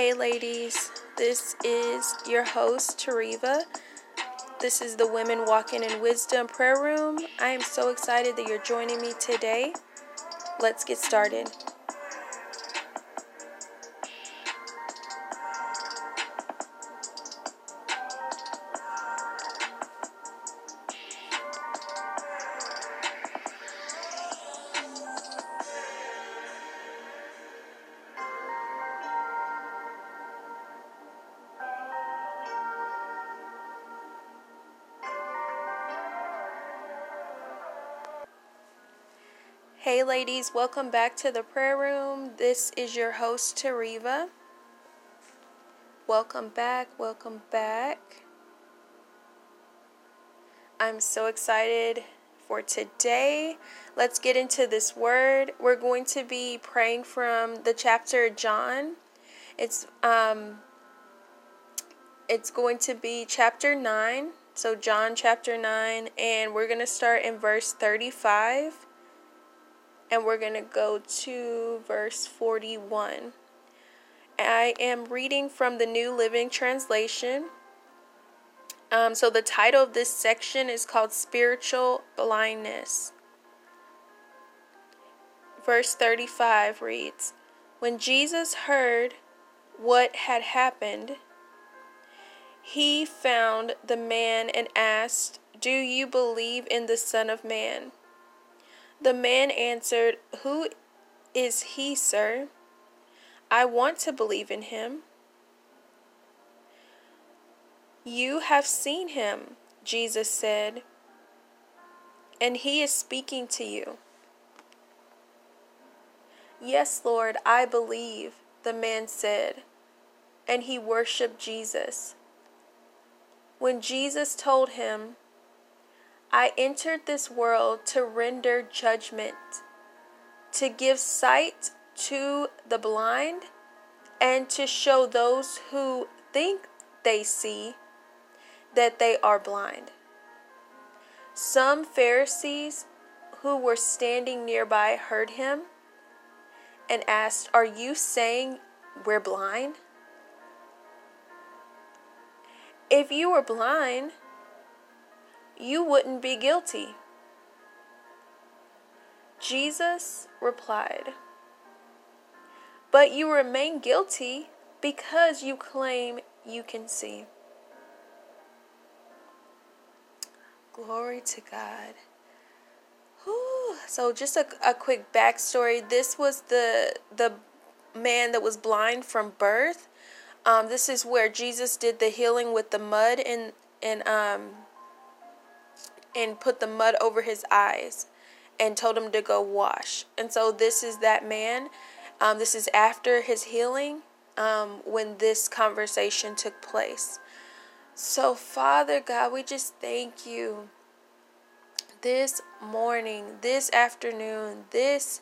Hey, ladies, this is your host, Tariva. This is the Women Walking in Wisdom prayer room. I am so excited that you're joining me today. Let's get started. Hey, ladies, welcome back to the prayer room. This is your host, Tariva. Welcome back, welcome back. I'm so excited for today. Let's get into this word. We're going to be praying from the chapter John. It's um it's going to be chapter 9. So John chapter 9 and we're going to start in verse 35 and we're going to go to verse 41. I am reading from the New Living Translation. Um, so, the title of this section is called Spiritual Blindness. Verse 35 reads When Jesus heard what had happened, he found the man and asked, Do you believe in the Son of Man? The man answered, Who is he, sir? I want to believe in him. You have seen him, Jesus said, and he is speaking to you. Yes, Lord, I believe, the man said, and he worshiped Jesus. When Jesus told him, I entered this world to render judgment, to give sight to the blind, and to show those who think they see that they are blind. Some Pharisees who were standing nearby heard him and asked, Are you saying we're blind? If you were blind, you wouldn't be guilty. Jesus replied, But you remain guilty because you claim you can see. Glory to God. Whew. So, just a, a quick backstory. This was the the man that was blind from birth. Um, this is where Jesus did the healing with the mud and and um, and put the mud over his eyes and told him to go wash. And so this is that man. Um, this is after his healing um, when this conversation took place. So, Father God, we just thank you this morning, this afternoon, this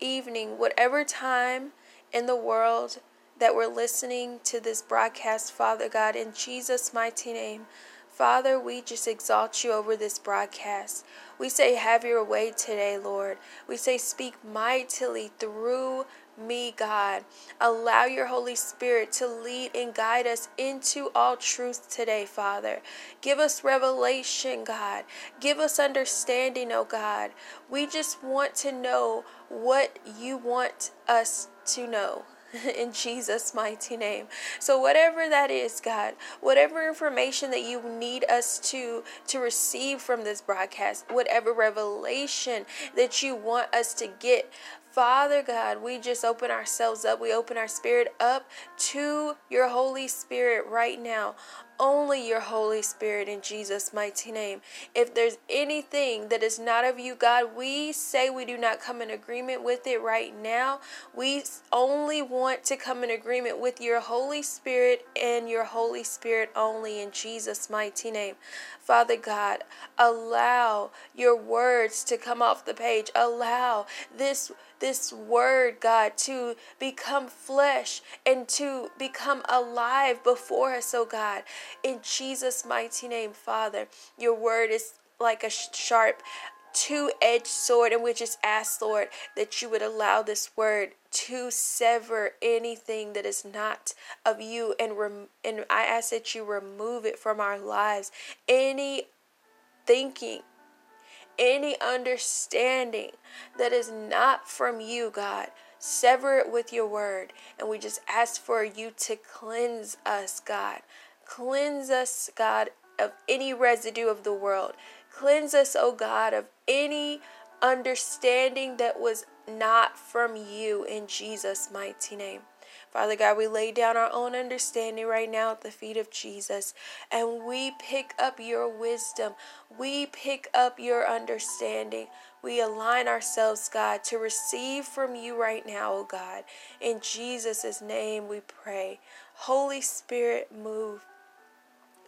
evening, whatever time in the world that we're listening to this broadcast, Father God, in Jesus' mighty name. Father, we just exalt you over this broadcast. We say, Have your way today, Lord. We say, Speak mightily through me, God. Allow your Holy Spirit to lead and guide us into all truth today, Father. Give us revelation, God. Give us understanding, oh God. We just want to know what you want us to know. in Jesus' mighty name. So whatever that is, God, whatever information that you need us to to receive from this broadcast, whatever revelation that you want us to get, Father God, we just open ourselves up. We open our spirit up to your Holy Spirit right now only your Holy Spirit in Jesus' mighty name. If there's anything that is not of you, God, we say we do not come in agreement with it right now. We only want to come in agreement with your Holy Spirit and your Holy Spirit only in Jesus' mighty name. Father God, allow your words to come off the page. Allow this this word, God, to become flesh and to become alive before us, oh God. In Jesus' mighty name, Father, your word is like a sharp two edged sword, and we just ask, Lord, that you would allow this word to sever anything that is not of you and rem- and I ask that you remove it from our lives. Any thinking any understanding that is not from you God sever it with your word. And we just ask for you to cleanse us God. Cleanse us God of any residue of the world cleanse us O God of any understanding that was not from you in Jesus' mighty name. Father God, we lay down our own understanding right now at the feet of Jesus and we pick up your wisdom. We pick up your understanding. We align ourselves, God, to receive from you right now, oh God. In Jesus' name we pray. Holy Spirit, move.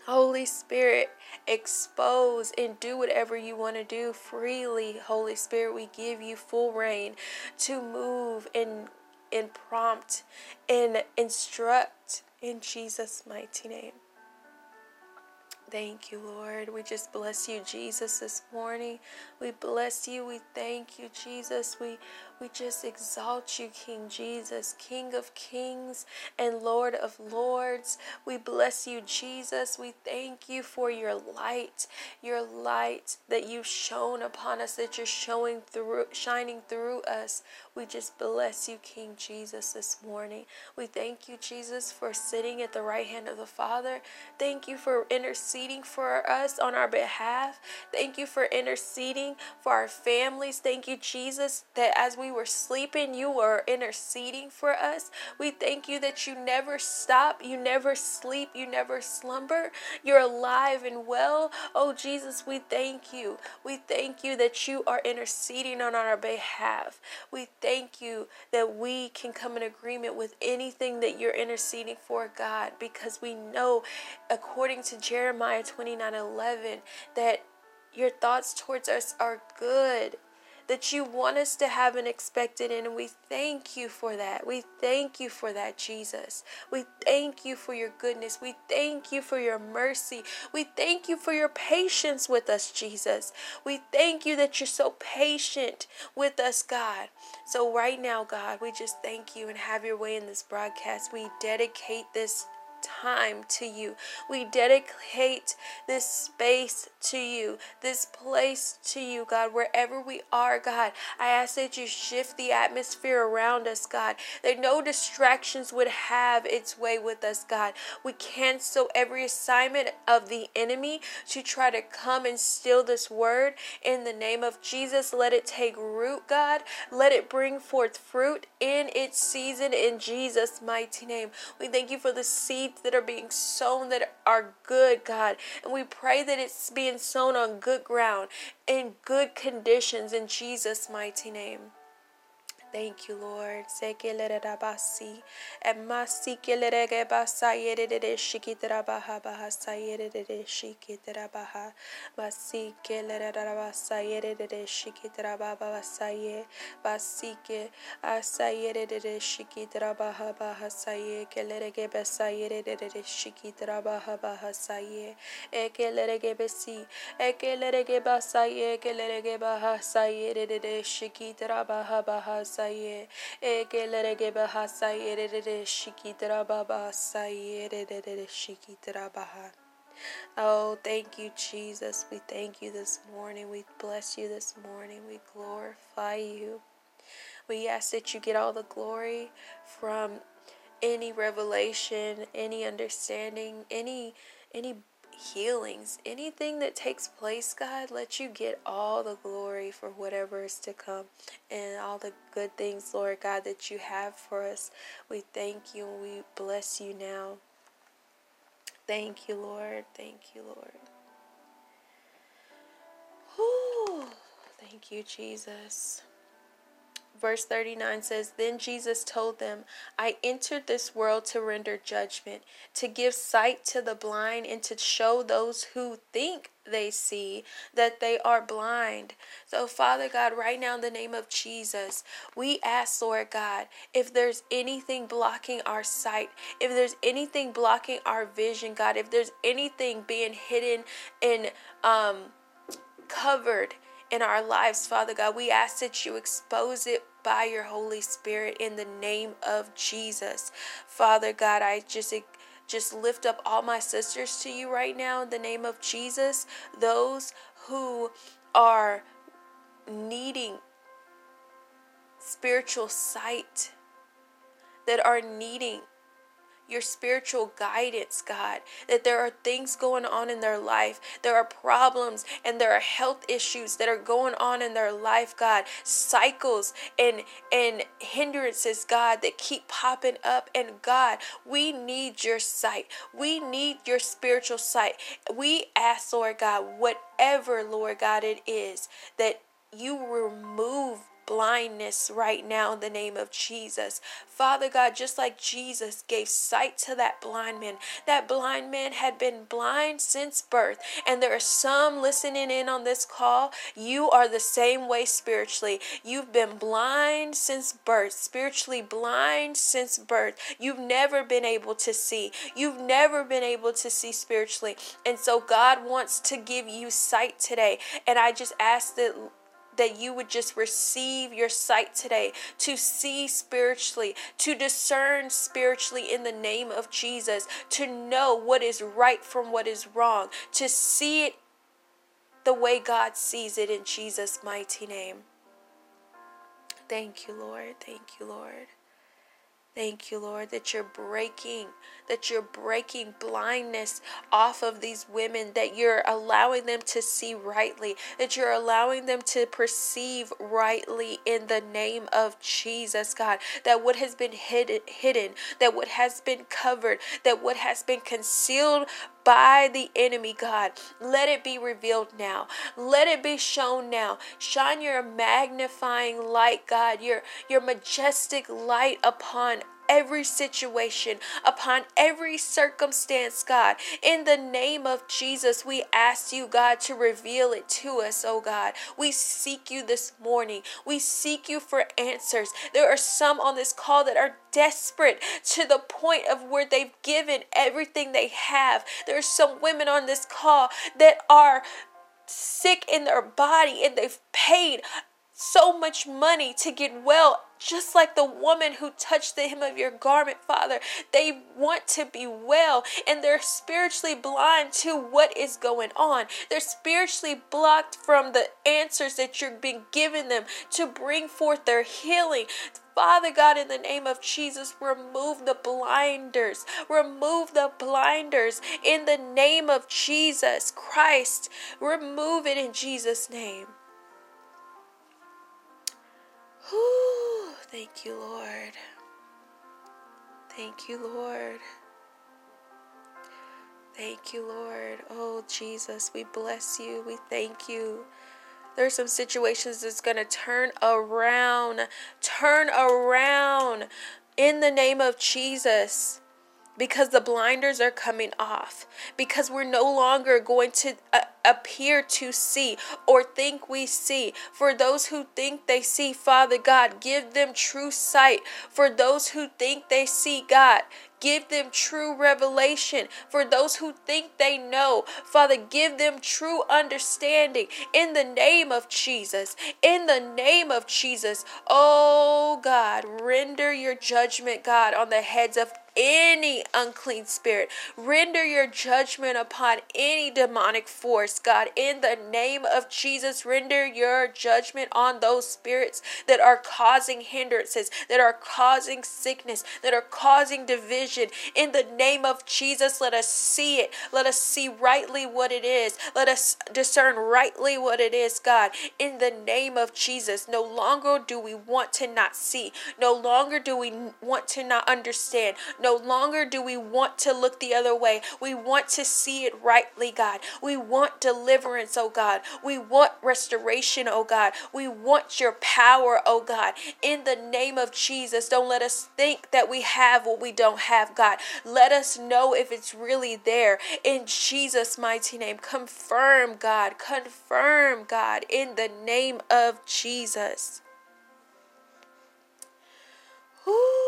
Holy Spirit, expose and do whatever you want to do freely. Holy Spirit, we give you full reign to move and and prompt and instruct in Jesus' mighty name. Thank you, Lord. We just bless you, Jesus, this morning. We bless you. We thank you, Jesus. We we just exalt you, King Jesus, King of kings and Lord of lords. We bless you, Jesus. We thank you for your light, your light that you've shown upon us, that you're showing through, shining through us. We just bless you, King Jesus, this morning. We thank you, Jesus, for sitting at the right hand of the Father. Thank you for interceding for us on our behalf. Thank you for interceding for our families. Thank you, Jesus, that as we we were sleeping, you were interceding for us. We thank you that you never stop, you never sleep, you never slumber. You're alive and well. Oh, Jesus, we thank you. We thank you that you are interceding on our behalf. We thank you that we can come in agreement with anything that you're interceding for, God, because we know, according to Jeremiah 29 11, that your thoughts towards us are good that you want us to have an expected end. And we thank you for that. We thank you for that, Jesus. We thank you for your goodness. We thank you for your mercy. We thank you for your patience with us, Jesus. We thank you that you're so patient with us, God. So, right now, God, we just thank you and have your way in this broadcast. We dedicate this time to you. We dedicate this space to you, this place to you, God, wherever we are, God. I ask that you shift the atmosphere around us, God, that no distractions would have its way with us, God. We cancel every assignment of the enemy to try to come and steal this word in the name of Jesus. Let it take root, God. Let it bring forth fruit in its season in Jesus' mighty name. We thank you for the seed that are being sown that are good, God. And we pray that it's being sown on good ground in good conditions in Jesus' mighty name. Thank you, Lord. Sekelerabasi. Emasi kelerege basa yedede shikiterabaha bahasa yedede shikiterabaha. Basi kelerabasa yedede shikiterabaha basa ye. Basi ke asa yedede shikiterabaha bahasa ye. Kelerege basa yedede shikiterabaha bahasa ye. Ekelerege besi. Ekelerege basa ye. Kelerege bahasa yedede shikiterabaha bahasa saye shikitra saye shikitra. Oh, thank you, Jesus. We thank you this morning. We bless you this morning. We glorify you. We ask that you get all the glory from any revelation, any understanding, any any healings, anything that takes place, God, let you get all the glory for whatever is to come and all the good things, Lord God, that you have for us. We thank you and we bless you now. Thank you, Lord. Thank you, Lord. Whew. Thank you, Jesus. Verse 39 says, Then Jesus told them, I entered this world to render judgment, to give sight to the blind, and to show those who think they see that they are blind. So, Father God, right now in the name of Jesus, we ask, Lord God, if there's anything blocking our sight, if there's anything blocking our vision, God, if there's anything being hidden and um, covered in our lives, Father God. We ask that you expose it by your Holy Spirit in the name of Jesus. Father God, I just just lift up all my sisters to you right now in the name of Jesus. Those who are needing spiritual sight, that are needing your spiritual guidance, God. That there are things going on in their life. There are problems and there are health issues that are going on in their life, God. Cycles and and hindrances, God, that keep popping up. And God, we need your sight. We need your spiritual sight. We ask, Lord God, whatever, Lord God, it is, that you remove blindness right now in the name of Jesus. Father God, just like Jesus gave sight to that blind man, that blind man had been blind since birth. And there are some listening in on this call. You are the same way spiritually. You've been blind since birth, spiritually blind since birth. You've never been able to see. You've never been able to see spiritually. And so God wants to give you sight today. And I just ask that that you would just receive your sight today to see spiritually, to discern spiritually in the name of Jesus, to know what is right from what is wrong, to see it the way God sees it in Jesus' mighty name. Thank you, Lord. Thank you, Lord. Thank you, Lord, that you're breaking, that you're breaking blindness off of these women, that you're allowing them to see rightly, that you're allowing them to perceive rightly in the name of Jesus, God. That what has been hidden, hidden, that what has been covered, that what has been concealed by the enemy, God. Let it be revealed now. Let it be shown now. Shine your magnifying light, God, your, your majestic light upon every situation, upon every circumstance, God. In the name of Jesus, we ask you, God, to reveal it to us, oh God. We seek you this morning. We seek you for answers. There are some on this call that are desperate to the point of where they've given everything they have. There are some women on this call that are sick in their body and they've paid so much money to get well just like the woman who touched the hem of your garment, Father. They want to be well and they're spiritually blind to what is going on. They're spiritually blocked from the answers that you're being given them to bring forth their healing. Father God, in the name of Jesus, remove the blinders. Remove the blinders in the name of Jesus Christ. Remove it in Jesus' name. Whew, thank you, Lord. Thank you, Lord. Thank you, Lord. Oh, Jesus, we bless you. We thank you. There's some situations that's going to turn around. Turn around in the name of Jesus because the blinders are coming off, because we're no longer going to uh, appear to see or think we see. For those who think they see, Father God, give them true sight. For those who think they see, God, Give them true revelation. For those who think they know, Father, give them true understanding in the name of Jesus. In the name of Jesus. Oh God, render your judgment, God, on the heads of any unclean spirit. Render your judgment upon any demonic force, God. In the name of Jesus, render your judgment on those spirits that are causing hindrances, that are causing sickness, that are causing division. In the name of Jesus, let us see it. Let us see rightly what it is. Let us discern rightly what it is, God. In the name of Jesus, no longer do we want to not see. No longer do we want to not understand. No no longer do we want to look the other way. We want to see it rightly, God. We want deliverance, oh God. We want restoration, oh God. We want your power, oh God. In the name of Jesus, don't let us think that we have what we don't have, God. Let us know if it's really there. In Jesus' mighty name, confirm, God. Confirm, God, in the name of Jesus. Ooh,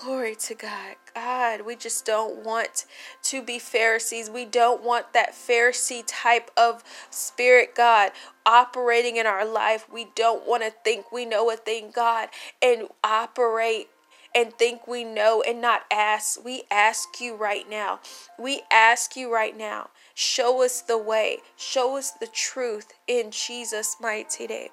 Glory to God. God, we just don't want to be Pharisees. We don't want that Pharisee type of spirit, God, operating in our life. We don't want to think we know a thing, God, and operate and think we know and not ask. We ask you right now. We ask you right now. Show us the way. Show us the truth in Jesus' mighty name.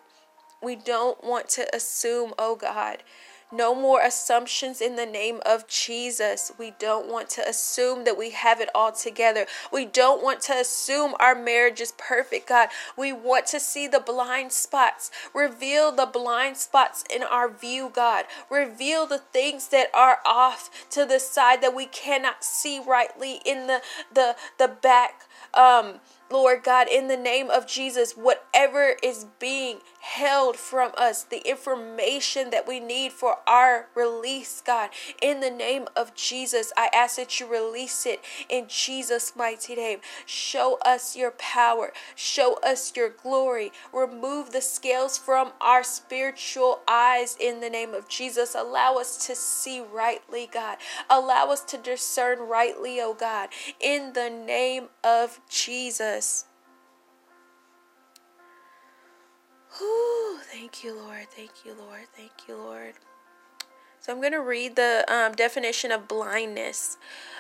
We don't want to assume, oh God, no more assumptions in the name of Jesus. We don't want to assume that we have it all together. We don't want to assume our marriage is perfect, God. We want to see the blind spots. Reveal the blind spots in our view, God. Reveal the things that are off to the side that we cannot see rightly in the the the back um Lord God, in the name of Jesus, whatever is being held from us, the information that we need for our release, God, in the name of Jesus, I ask that you release it in Jesus' mighty name. Show us your power, show us your glory, remove the scales from our spiritual eyes in the name of Jesus. Allow us to see rightly, God. Allow us to discern rightly, oh God, in the name of Jesus. Whew, thank you, Lord. Thank you, Lord. Thank you, Lord. So I'm going to read the um, definition of blindness.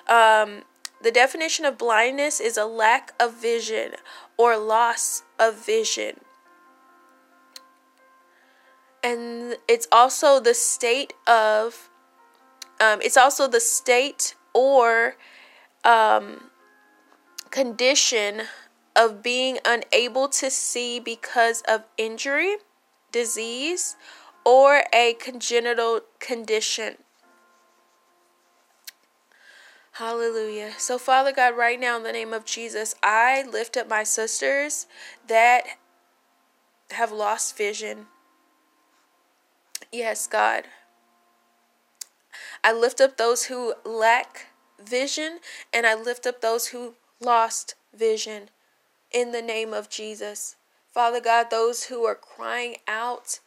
Um, the definition of blindness is a lack of vision or loss of vision. And it's also the state of, um, it's also the state or um, condition of being unable to see because of injury, disease, or a congenital condition. Hallelujah. So, Father God, right now in the name of Jesus, I lift up my sisters that have lost vision. Yes, God. I lift up those who lack vision and I lift up those who lost vision in the name of Jesus. Father God, those who are crying out,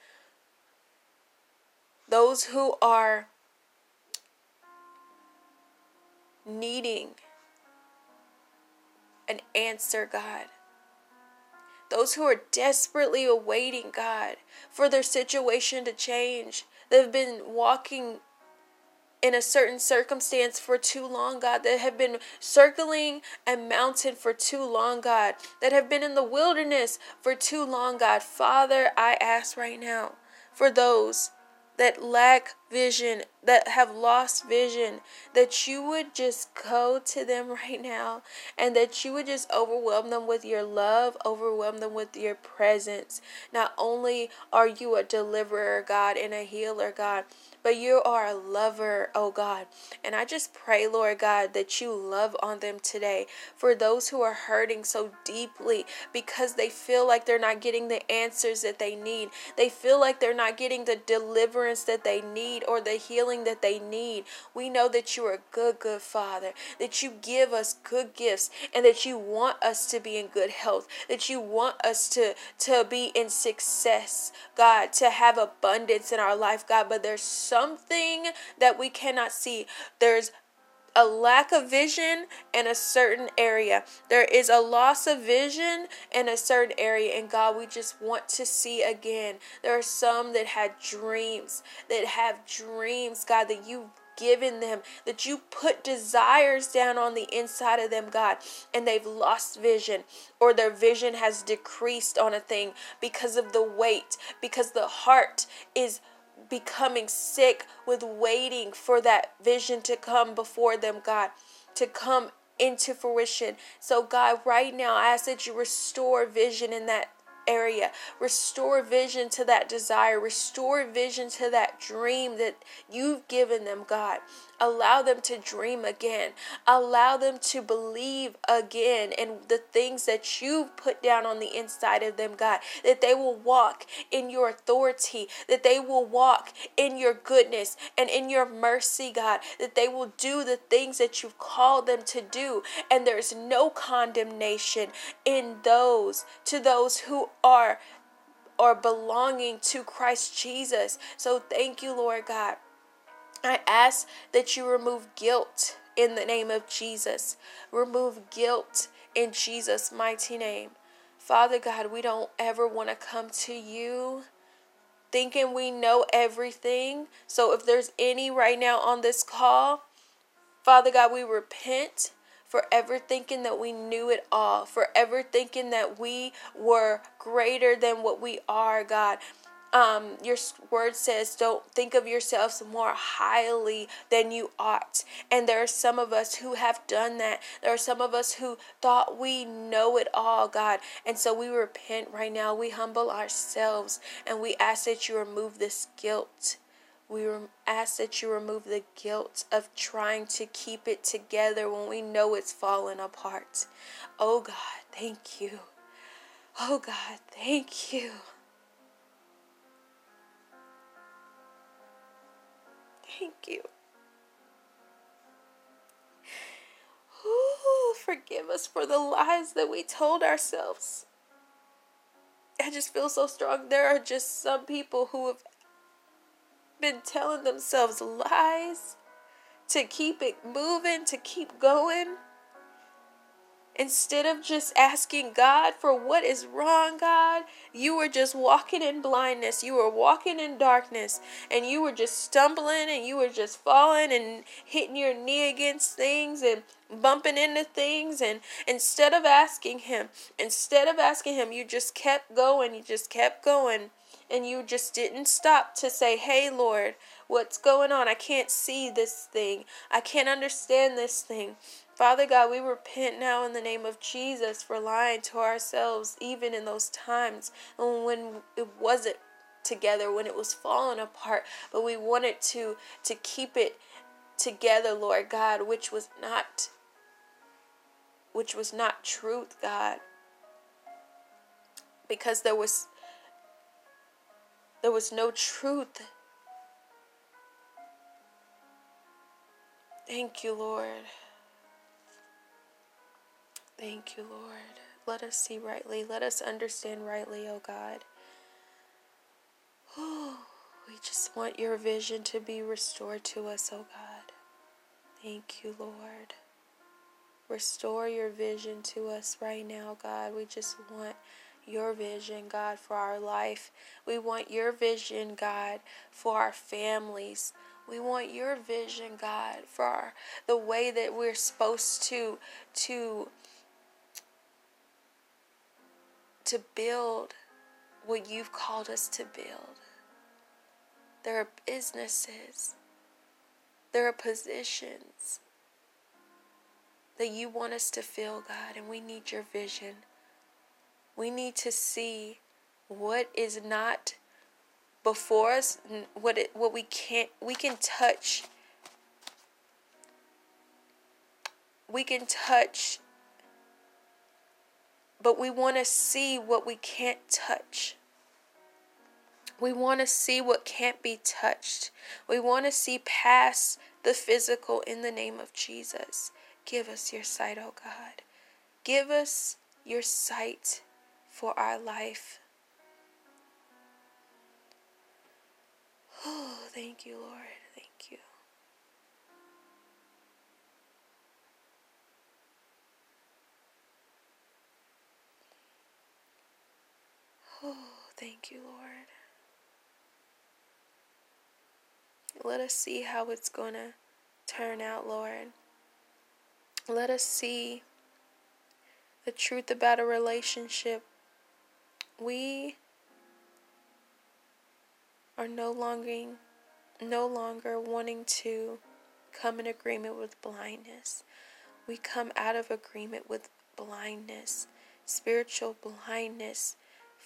those who are needing an answer, God. Those who are desperately awaiting, God, for their situation to change. They've been walking in a certain circumstance for too long, God, that have been circling a mountain for too long, God, that have been in the wilderness for too long, God. Father, I ask right now for those that lack vision, that have lost vision, that you would just go to them right now and that you would just overwhelm them with your love, overwhelm them with your presence. Not only are you a deliverer, God, and a healer, God, but you are a lover, oh God. And I just pray, Lord God, that you love on them today for those who are hurting so deeply because they feel like they're not getting the answers that they need. They feel like they're not getting the deliverance that they need or the healing that they need. We know that you are a good, good Father, that you give us good gifts, and that you want us to be in good health, that you want us to, to be in success, God, to have abundance in our life, God. But there's something that we cannot see. There's a lack of vision in a certain area. There is a loss of vision in a certain area. And God, we just want to see again. There are some that had dreams, that have dreams, God, that you've given them, that you put desires down on the inside of them, God, and they've lost vision or their vision has decreased on a thing because of the weight, because the heart is becoming sick with waiting for that vision to come before them, God, to come into fruition. So, God, right now, I ask that you restore vision in that area. Restore vision to that desire. Restore vision to that dream that you've given them, God. Allow them to dream again. Allow them to believe again in the things that you've put down on the inside of them, God. That they will walk in your authority, that they will walk in your goodness and in your mercy, God. That they will do the things that you've called them to do. And there's no condemnation in those to those who are or belonging to Christ Jesus. So thank you, Lord God I ask that you remove guilt in the name of Jesus. Remove guilt in Jesus' mighty name. Father God, we don't ever want to come to you thinking we know everything. So if there's any right now on this call, Father God, we repent for ever thinking that we knew it all, for ever thinking that we were greater than what we are, God um, your word says, don't think of yourselves more highly than you ought. And there are some of us who have done that. There are some of us who thought we know it all, God. And so we repent right now. We humble ourselves and we ask that you remove this guilt. We ask that you remove the guilt of trying to keep it together when we know it's falling apart. Oh God, thank you. Oh God, thank you. Thank you. Ooh, forgive us for the lies that we told ourselves. I just feel so strong. There are just some people who have been telling themselves lies to keep it moving, to keep going. Instead of just asking God for what is wrong, God, you were just walking in blindness. You were walking in darkness and you were just stumbling and you were just falling and hitting your knee against things and bumping into things. And instead of asking Him, instead of asking Him, you just kept going. You just kept going and you just didn't stop to say, Hey, Lord, what's going on? I can't see this thing. I can't understand this thing. Father God, we repent now in the name of Jesus for lying to ourselves, even in those times when it wasn't together, when it was falling apart, but we wanted to to keep it together, Lord God, which was not which was not truth, God. Because there was there was no truth. Thank you, Lord. Thank you, Lord. Let us see rightly. Let us understand rightly, O oh God. we just want your vision to be restored to us, O oh God. Thank you, Lord. Restore your vision to us right now, God. We just want your vision, God, for our life. We want your vision, God, for our families. We want your vision, God, for our, the way that we're supposed to to to build what you've called us to build. There are businesses, there are positions that you want us to fill, God, and we need your vision. We need to see what is not before us, what it, what we can't we can touch. We can touch but we want to see what we can't touch. We want to see what can't be touched. We want to see past the physical in the name of Jesus. Give us your sight, oh God. Give us your sight for our life. Oh, thank you, Lord. Thank Oh, thank you, Lord. Let us see how it's going to turn out, Lord. Let us see the truth about a relationship. We are no longer no longer wanting to come in agreement with blindness. We come out of agreement with blindness, spiritual blindness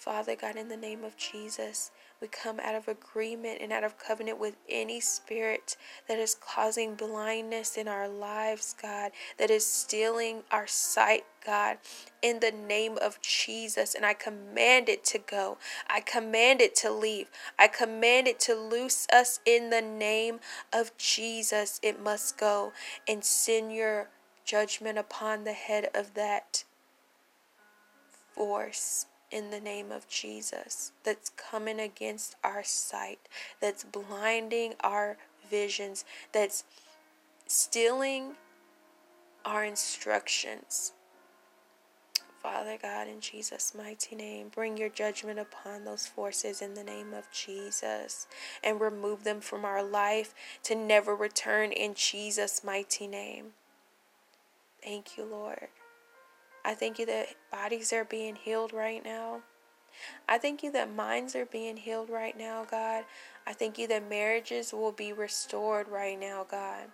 Father God, in the name of Jesus, we come out of agreement and out of covenant with any spirit that is causing blindness in our lives, God, that is stealing our sight, God, in the name of Jesus. And I command it to go. I command it to leave. I command it to loose us in the name of Jesus. It must go and send your judgment upon the head of that force in the name of Jesus that's coming against our sight, that's blinding our visions, that's stealing our instructions. Father God, in Jesus' mighty name, bring your judgment upon those forces in the name of Jesus and remove them from our life to never return in Jesus' mighty name. Thank you, Lord. I thank you that bodies are being healed right now. I thank you that minds are being healed right now, God. I thank you that marriages will be restored right now, God.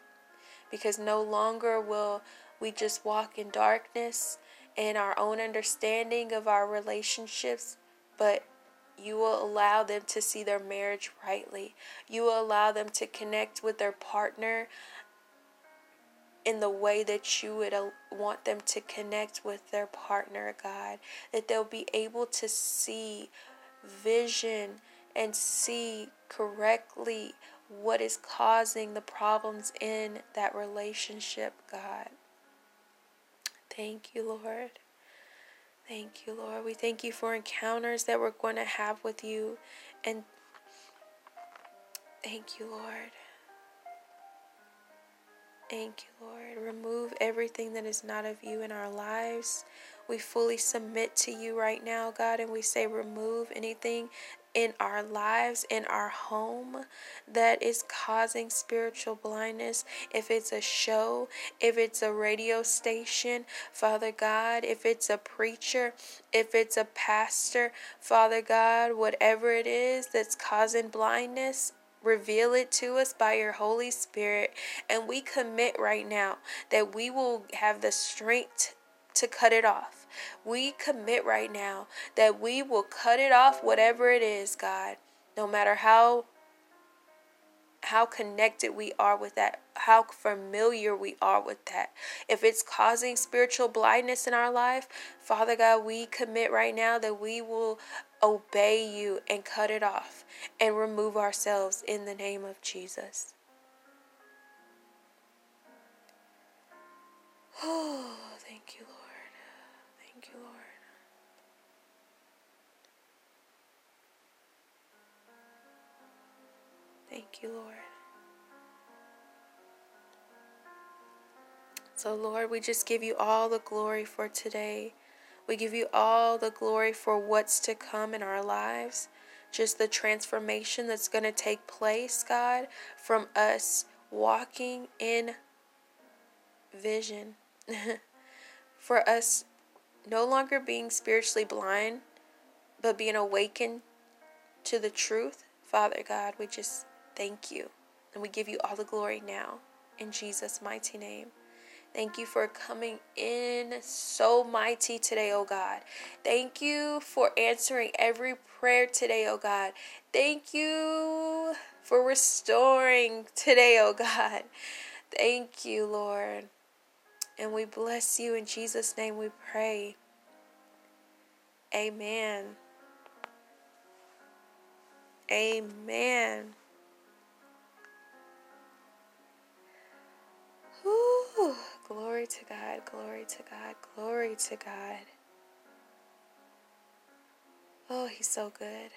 Because no longer will we just walk in darkness and our own understanding of our relationships, but you will allow them to see their marriage rightly. You will allow them to connect with their partner in the way that you would uh, want them to connect with their partner, God. That they'll be able to see vision and see correctly what is causing the problems in that relationship, God. Thank you, Lord. Thank you, Lord. We thank you for encounters that we're going to have with you. And thank you, Lord. Thank you, Lord. Remove everything that is not of you in our lives. We fully submit to you right now, God, and we say, remove anything in our lives, in our home, that is causing spiritual blindness. If it's a show, if it's a radio station, Father God, if it's a preacher, if it's a pastor, Father God, whatever it is that's causing blindness, Reveal it to us by your Holy Spirit. And we commit right now that we will have the strength to cut it off. We commit right now that we will cut it off, whatever it is, God, no matter how how connected we are with that, how familiar we are with that. If it's causing spiritual blindness in our life, Father God, we commit right now that we will obey you and cut it off and remove ourselves in the name of Jesus. Oh, thank you, Lord. Thank you, Lord. Thank you, Lord. So, Lord, we just give you all the glory for today. We give you all the glory for what's to come in our lives. Just the transformation that's going to take place, God, from us walking in vision. for us no longer being spiritually blind, but being awakened to the truth. Father God, we just thank you. And we give you all the glory now. In Jesus' mighty name. Thank you for coming in so mighty today, oh God. Thank you for answering every prayer today, oh God. Thank you for restoring today, oh God. Thank you, Lord. And we bless you in Jesus' name we pray. Amen. Amen. To God, glory to God, glory to God. Oh, He's so good.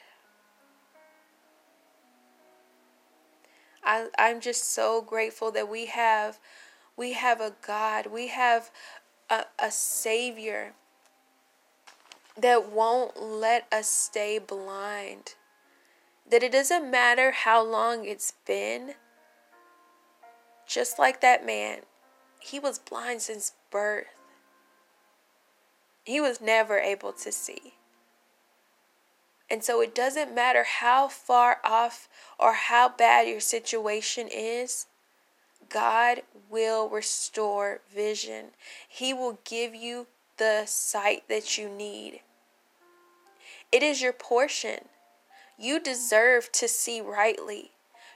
I, I'm just so grateful that we have we have a God, we have a, a Savior that won't let us stay blind. That it doesn't matter how long it's been, just like that man, he was blind since birth. He was never able to see. And so it doesn't matter how far off or how bad your situation is, God will restore vision. He will give you the sight that you need. It is your portion. You deserve to see rightly.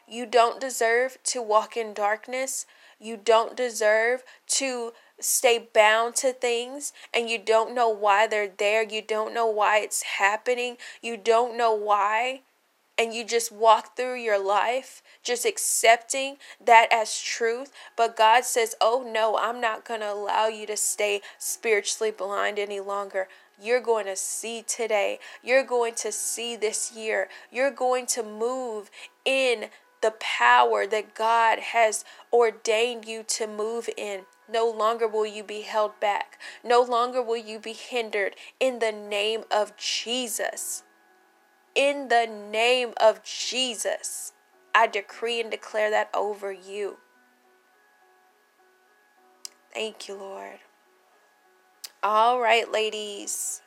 You don't deserve to walk in darkness. You don't deserve to stay bound to things and you don't know why they're there. You don't know why it's happening. You don't know why. And you just walk through your life just accepting that as truth. But God says, Oh no, I'm not going to allow you to stay spiritually blind any longer you're going to see today. You're going to see this year. You're going to move in the power that God has ordained you to move in. No longer will you be held back. No longer will you be hindered in the name of Jesus. In the name of Jesus, I decree and declare that over you. Thank you, Lord. All right, ladies.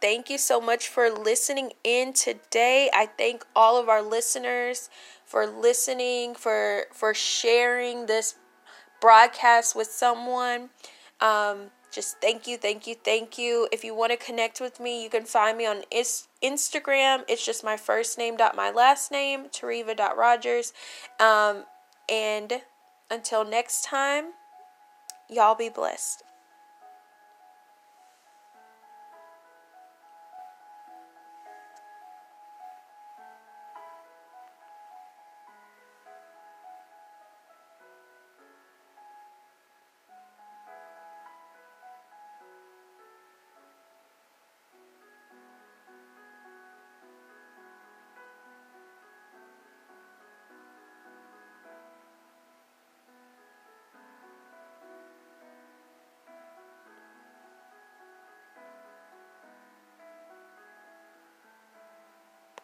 Thank you so much for listening in today. I thank all of our listeners for listening, for for sharing this broadcast with someone. Um, just thank you, thank you, thank you. If you want to connect with me, you can find me on is- Instagram. It's just my first name dot my last name, Tariva dot Rogers. Um, and until next time, y'all be blessed.